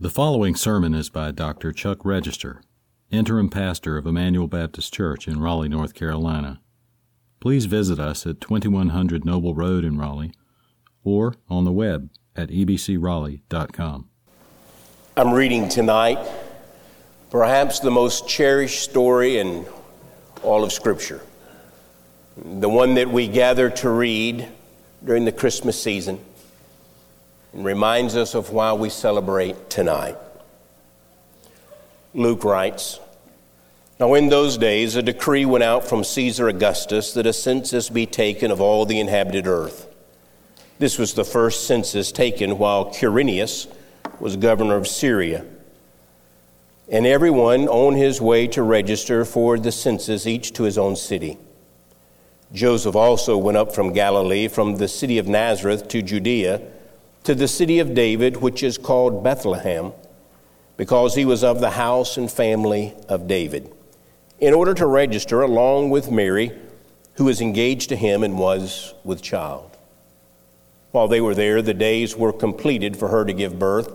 The following sermon is by Dr. Chuck Register, interim pastor of Emmanuel Baptist Church in Raleigh, North Carolina. Please visit us at 2100 Noble Road in Raleigh or on the web at ebcraleigh.com. I'm reading tonight perhaps the most cherished story in all of Scripture, the one that we gather to read during the Christmas season and reminds us of why we celebrate tonight. Luke writes Now, in those days, a decree went out from Caesar Augustus that a census be taken of all the inhabited earth. This was the first census taken while Quirinius was governor of Syria. And everyone on his way to register for the census, each to his own city. Joseph also went up from Galilee, from the city of Nazareth to Judea to the city of David, which is called Bethlehem, because he was of the house and family of David, in order to register along with Mary, who was engaged to him and was with child. While they were there, the days were completed for her to give birth,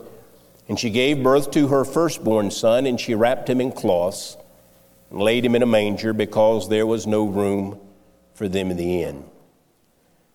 and she gave birth to her firstborn son, and she wrapped him in cloths and laid him in a manger because there was no room for them in the inn.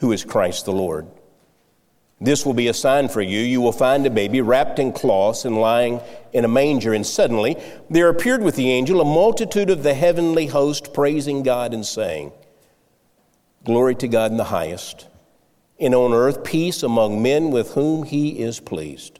who is Christ the Lord. This will be a sign for you. You will find a baby wrapped in cloths and lying in a manger. And suddenly there appeared with the angel a multitude of the heavenly host praising God and saying, Glory to God in the highest, and on earth peace among men with whom he is pleased.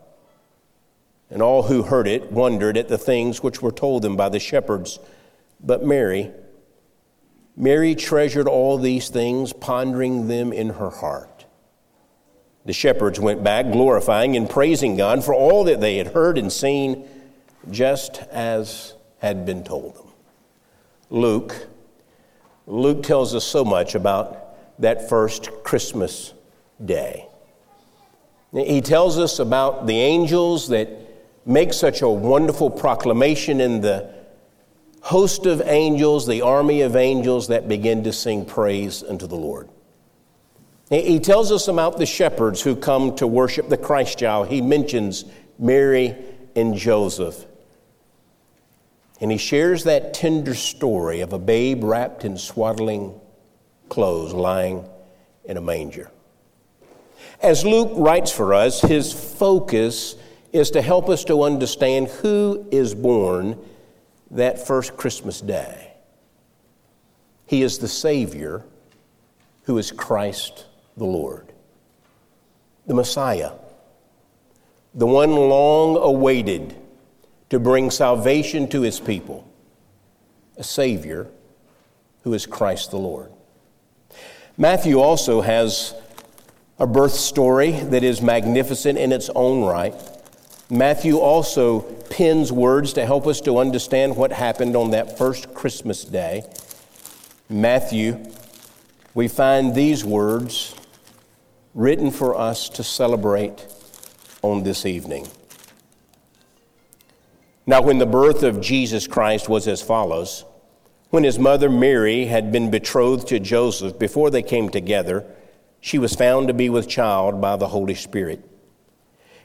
And all who heard it wondered at the things which were told them by the shepherds. But Mary, Mary treasured all these things, pondering them in her heart. The shepherds went back, glorifying and praising God for all that they had heard and seen, just as had been told them. Luke, Luke tells us so much about that first Christmas day. He tells us about the angels that make such a wonderful proclamation in the host of angels, the army of angels that begin to sing praise unto the Lord. He tells us about the shepherds who come to worship the Christ child. He mentions Mary and Joseph. And he shares that tender story of a babe wrapped in swaddling clothes lying in a manger. As Luke writes for us, his focus is to help us to understand who is born that first Christmas day. He is the Savior who is Christ the Lord, the Messiah, the one long awaited to bring salvation to his people, a Savior who is Christ the Lord. Matthew also has a birth story that is magnificent in its own right. Matthew also pins words to help us to understand what happened on that first Christmas day. Matthew, we find these words written for us to celebrate on this evening. Now, when the birth of Jesus Christ was as follows, when his mother Mary had been betrothed to Joseph before they came together, she was found to be with child by the Holy Spirit.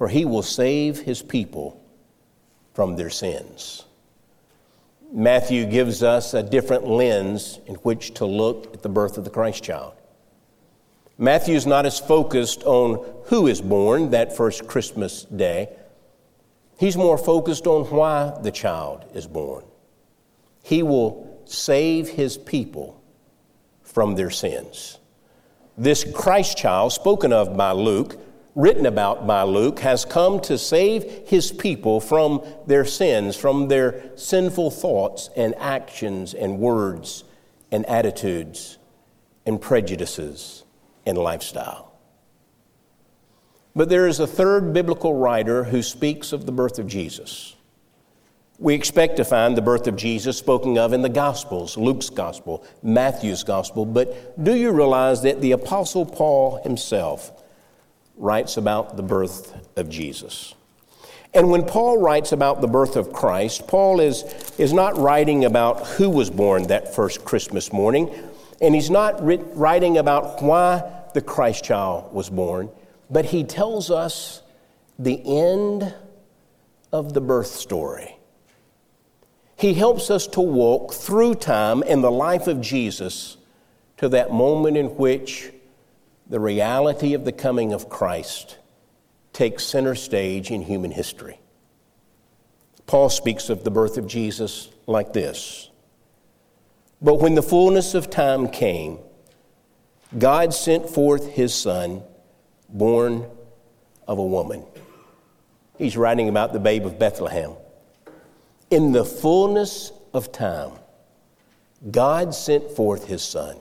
for he will save his people from their sins. Matthew gives us a different lens in which to look at the birth of the Christ child. Matthew is not as focused on who is born that first Christmas day He's more focused on why the child is born. He will save his people from their sins. This Christ child, spoken of by Luke, written about by Luke, has come to save his people from their sins, from their sinful thoughts and actions and words and attitudes and prejudices and lifestyle. But there is a third biblical writer who speaks of the birth of Jesus. We expect to find the birth of Jesus spoken of in the Gospels, Luke's Gospel, Matthew's Gospel, but do you realize that the Apostle Paul himself writes about the birth of Jesus? And when Paul writes about the birth of Christ, Paul is, is not writing about who was born that first Christmas morning, and he's not writing about why the Christ child was born. But he tells us the end of the birth story. He helps us to walk through time in the life of Jesus to that moment in which the reality of the coming of Christ takes center stage in human history. Paul speaks of the birth of Jesus like this But when the fullness of time came, God sent forth his Son born of a woman. He's writing about the babe of Bethlehem. In the fullness of time, God sent forth his son.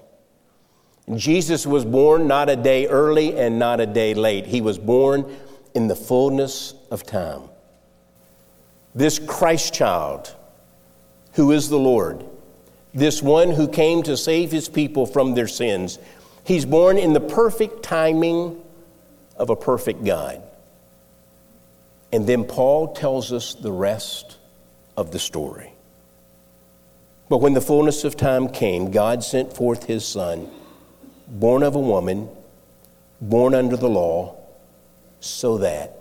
Jesus was born not a day early and not a day late. He was born in the fullness of time. This Christ child, who is the Lord, this one who came to save his people from their sins, he's born in the perfect timing of a perfect God. And then Paul tells us the rest of the story. But when the fullness of time came, God sent forth his Son, born of a woman, born under the law, so that.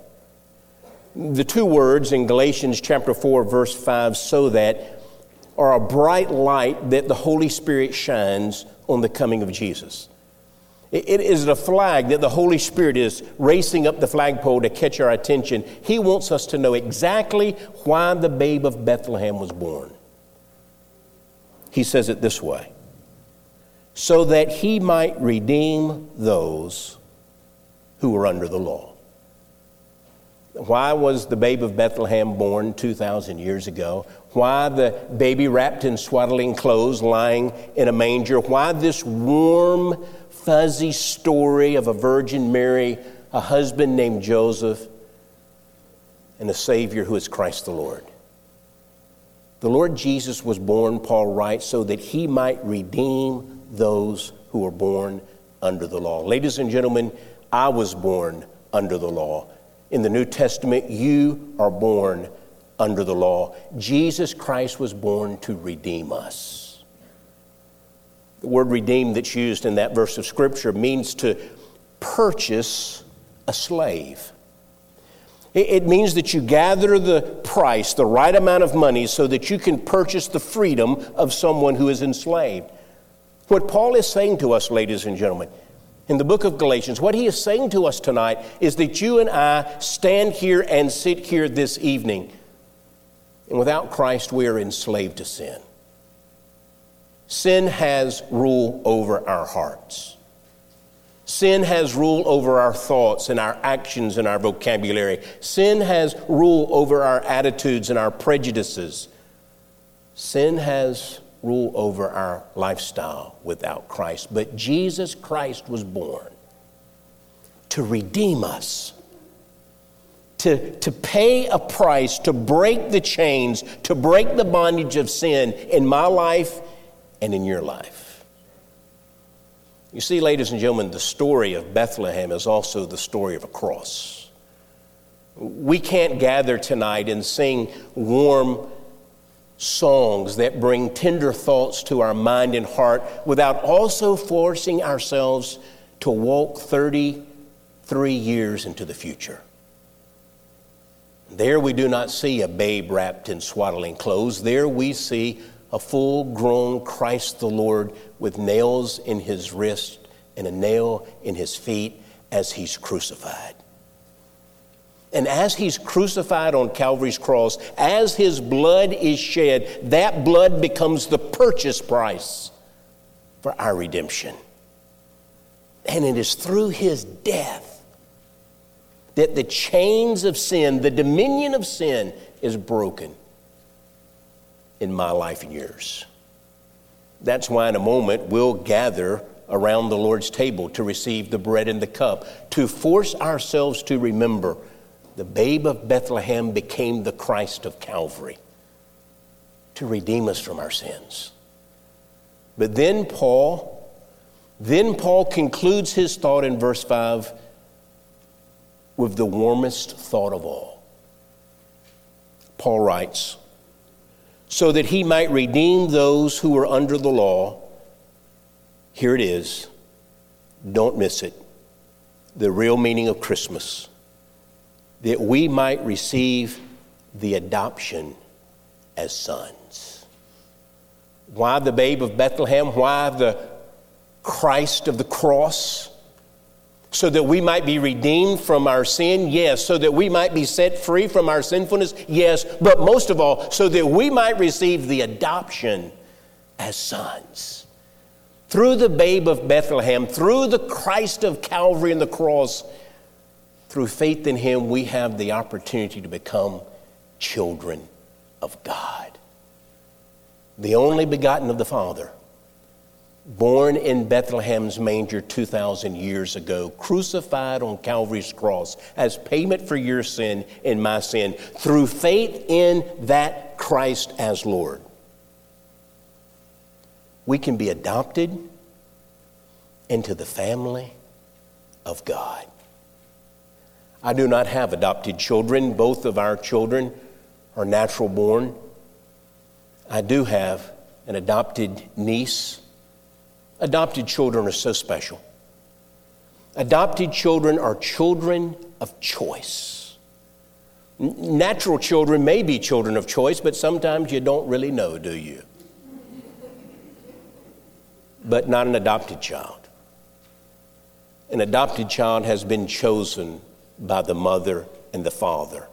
The two words in Galatians chapter 4, verse 5, so that, are a bright light that the Holy Spirit shines on the coming of Jesus. It is a flag that the Holy Spirit is racing up the flagpole to catch our attention. He wants us to know exactly why the babe of Bethlehem was born. He says it this way so that he might redeem those who were under the law. Why was the babe of Bethlehem born 2,000 years ago? Why the baby wrapped in swaddling clothes lying in a manger? Why this warm, fuzzy story of a Virgin Mary, a husband named Joseph, and a Savior who is Christ the Lord. The Lord Jesus was born, Paul writes, so that he might redeem those who were born under the law. Ladies and gentlemen, I was born under the law. In the New Testament, you are born under the law. Jesus Christ was born to redeem us. The word redeem that's used in that verse of Scripture means to purchase a slave. It means that you gather the price, the right amount of money, so that you can purchase the freedom of someone who is enslaved. What Paul is saying to us, ladies and gentlemen, in the book of Galatians, what he is saying to us tonight is that you and I stand here and sit here this evening, and without Christ, we are enslaved to sin. Sin has rule over our hearts. Sin has rule over our thoughts and our actions and our vocabulary. Sin has rule over our attitudes and our prejudices. Sin has rule over our lifestyle without Christ. But Jesus Christ was born to redeem us, to, to pay a price, to break the chains, to break the bondage of sin in my life and in your life. You see, ladies and gentlemen, the story of Bethlehem is also the story of a cross. We can't gather tonight and sing warm songs that bring tender thoughts to our mind and heart without also forcing ourselves to walk 33 years into the future. There we do not see a babe wrapped in swaddling clothes. There we see a full grown Christ the Lord with nails in his wrist and a nail in his feet as he's crucified. And as he's crucified on Calvary's cross, as his blood is shed, that blood becomes the purchase price for our redemption. And it is through his death that the chains of sin, the dominion of sin, is broken in my life and yours. That's why in a moment we'll gather around the Lord's table to receive the bread and the cup, to force ourselves to remember the babe of Bethlehem became the Christ of Calvary to redeem us from our sins. But then Paul, then Paul concludes his thought in verse 5 with the warmest thought of all. Paul writes, so that he might redeem those who were under the law. Here it is. Don't miss it. The real meaning of Christmas. That we might receive the adoption as sons. Why the babe of Bethlehem? Why the Christ of the cross? so that we might be redeemed from our sin? Yes. So that we might be set free from our sinfulness? Yes. But most of all, so that we might receive the adoption as sons. Through the babe of Bethlehem, through the Christ of Calvary and the cross, through faith in Him, we have the opportunity to become children of God. The only begotten of the Father born in Bethlehem's manger 2,000 years ago, crucified on Calvary's cross as payment for your sin and my sin, through faith in that Christ as Lord. We can be adopted into the family of God. I do not have adopted children. Both of our children are natural born. I do have an adopted niece Adopted children are so special. Adopted children are children of choice. Natural children may be children of choice, but sometimes you don't really know, do you? But not an adopted child. An adopted child has been chosen by the mother and the father.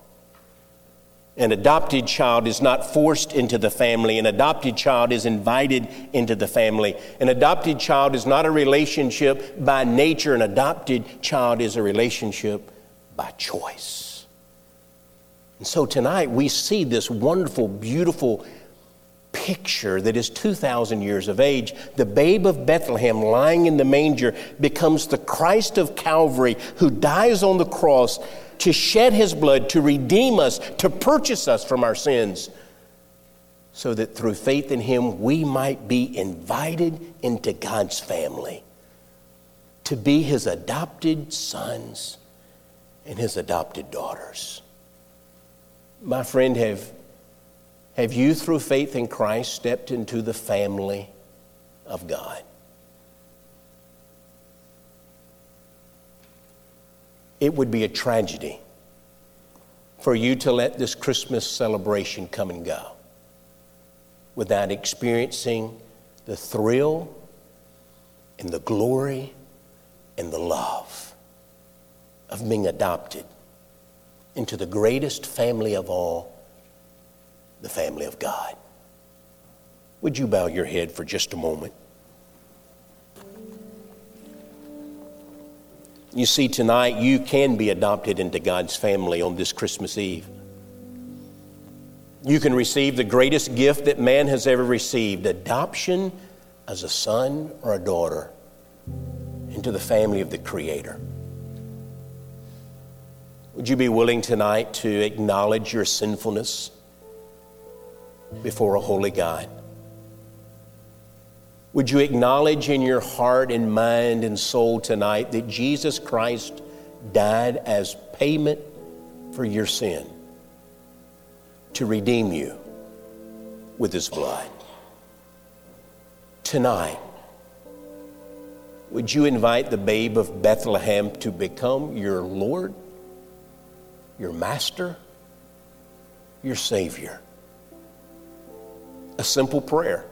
An adopted child is not forced into the family. An adopted child is invited into the family. An adopted child is not a relationship by nature. An adopted child is a relationship by choice. And so tonight we see this wonderful, beautiful picture that is 2,000 years of age. The babe of Bethlehem lying in the manger becomes the Christ of Calvary who dies on the cross to shed his blood, to redeem us, to purchase us from our sins, so that through faith in him we might be invited into God's family, to be his adopted sons and his adopted daughters. My friend, have, have you, through faith in Christ, stepped into the family of God? It would be a tragedy for you to let this Christmas celebration come and go without experiencing the thrill and the glory and the love of being adopted into the greatest family of all, the family of God. Would you bow your head for just a moment? You see, tonight you can be adopted into God's family on this Christmas Eve. You can receive the greatest gift that man has ever received adoption as a son or a daughter into the family of the Creator. Would you be willing tonight to acknowledge your sinfulness before a holy God? Would you acknowledge in your heart and mind and soul tonight that Jesus Christ died as payment for your sin, to redeem you with his blood. Tonight, would you invite the babe of Bethlehem to become your Lord, your Master, your Savior? A simple prayer.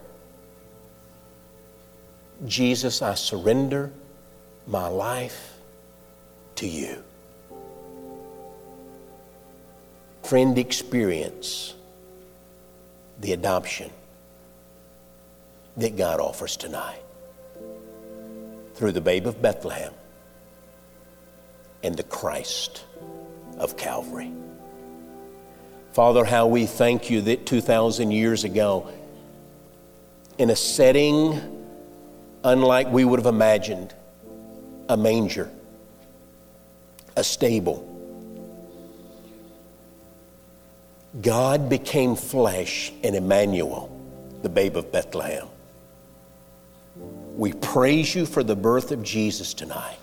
Jesus, I surrender my life to you. Friend, experience the adoption that God offers tonight through the babe of Bethlehem and the Christ of Calvary. Father, how we thank you that 2,000 years ago, in a setting unlike we would have imagined, a manger, a stable, God became flesh in Emmanuel, the babe of Bethlehem. We praise you for the birth of Jesus tonight.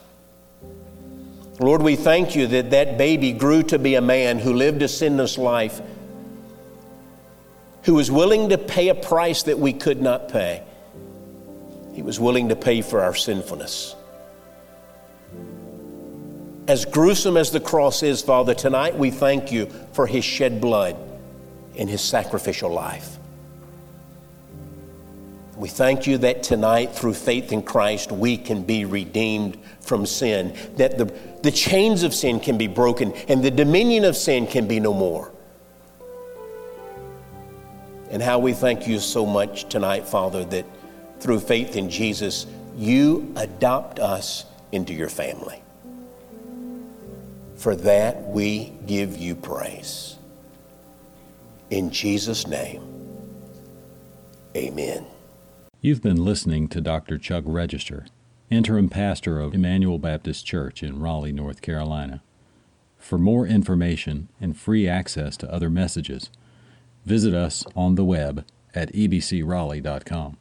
Lord, we thank you that that baby grew to be a man who lived a sinless life, who was willing to pay a price that we could not pay. He was willing to pay for our sinfulness. As gruesome as the cross is, Father, tonight we thank you for his shed blood and his sacrificial life. We thank you that tonight, through faith in Christ, we can be redeemed from sin, that the, the chains of sin can be broken, and the dominion of sin can be no more. And how we thank you so much tonight, Father, that through faith in Jesus, you adopt us into your family. For that, we give you praise. In Jesus' name, amen. You've been listening to Dr. Chuck Register, interim pastor of Emmanuel Baptist Church in Raleigh, North Carolina. For more information and free access to other messages, visit us on the web at ebcraleigh.com.